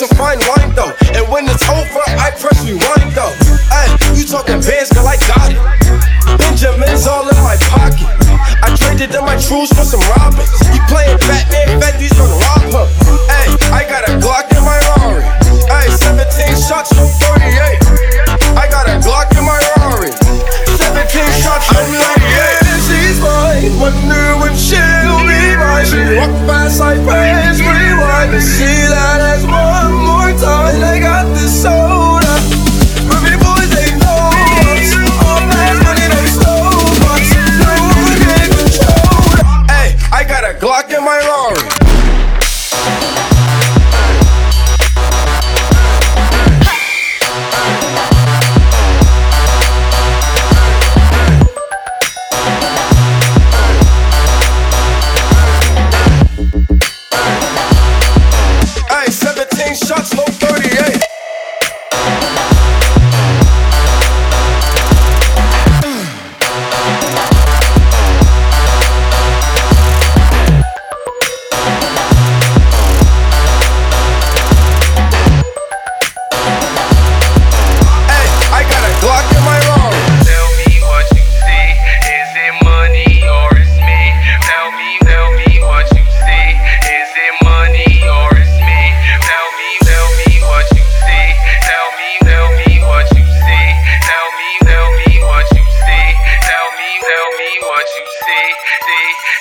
some fine wine though. And when it's over, I press rewind though. Hey, you talking bands, girl, I got it. Benjamin's all in my pocket. I traded in my trues for some robbers. You playing Batman, Fetty's gonna rob her. Hey, I got a Glock in my Rari. Hey, 17 shots, from 38. I got a Glock in my Rari. 17 shots, from 38. She's mine. Wonder when she'll be mine. She walk fast like praise rewind. And see that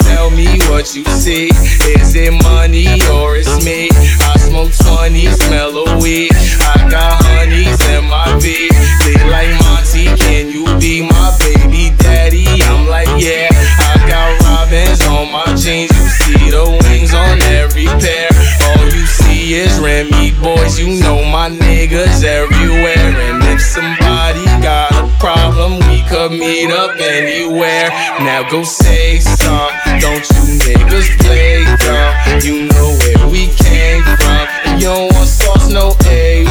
Tell me what you see. Is it money or it's me? I smoke 20, smell a weed. I got honeys in my beat. They like Monty, can you be my baby daddy? I'm like, yeah. I got robins on my jeans. You see the wings on every pair. All you see is Remy Boyz. You know my niggas everywhere. And anywhere. Now go say some. Don't you niggas play dumb? You know where we came from. And you don't want sauce, no A1.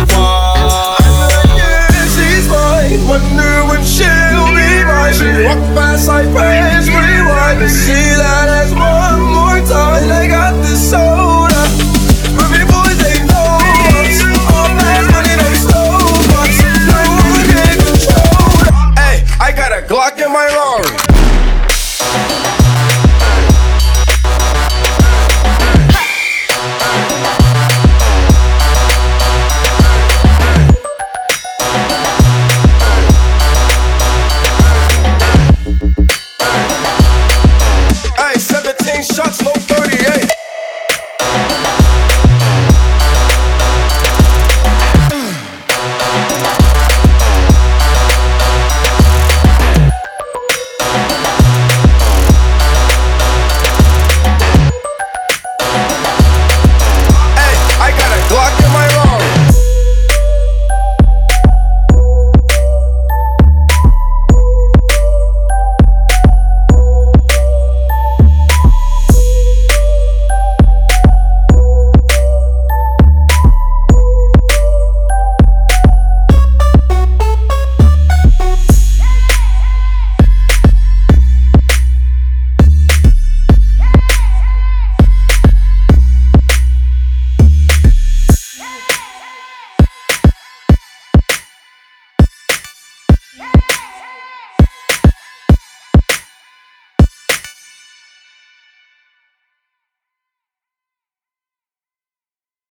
Yeah, she's mine. Wonder when she'll be mine. She walk fast like praise rewind. And see that as one more time. They got this soda. Remy Boyz, us. All can control. Hey, I got a Glock in my Rari.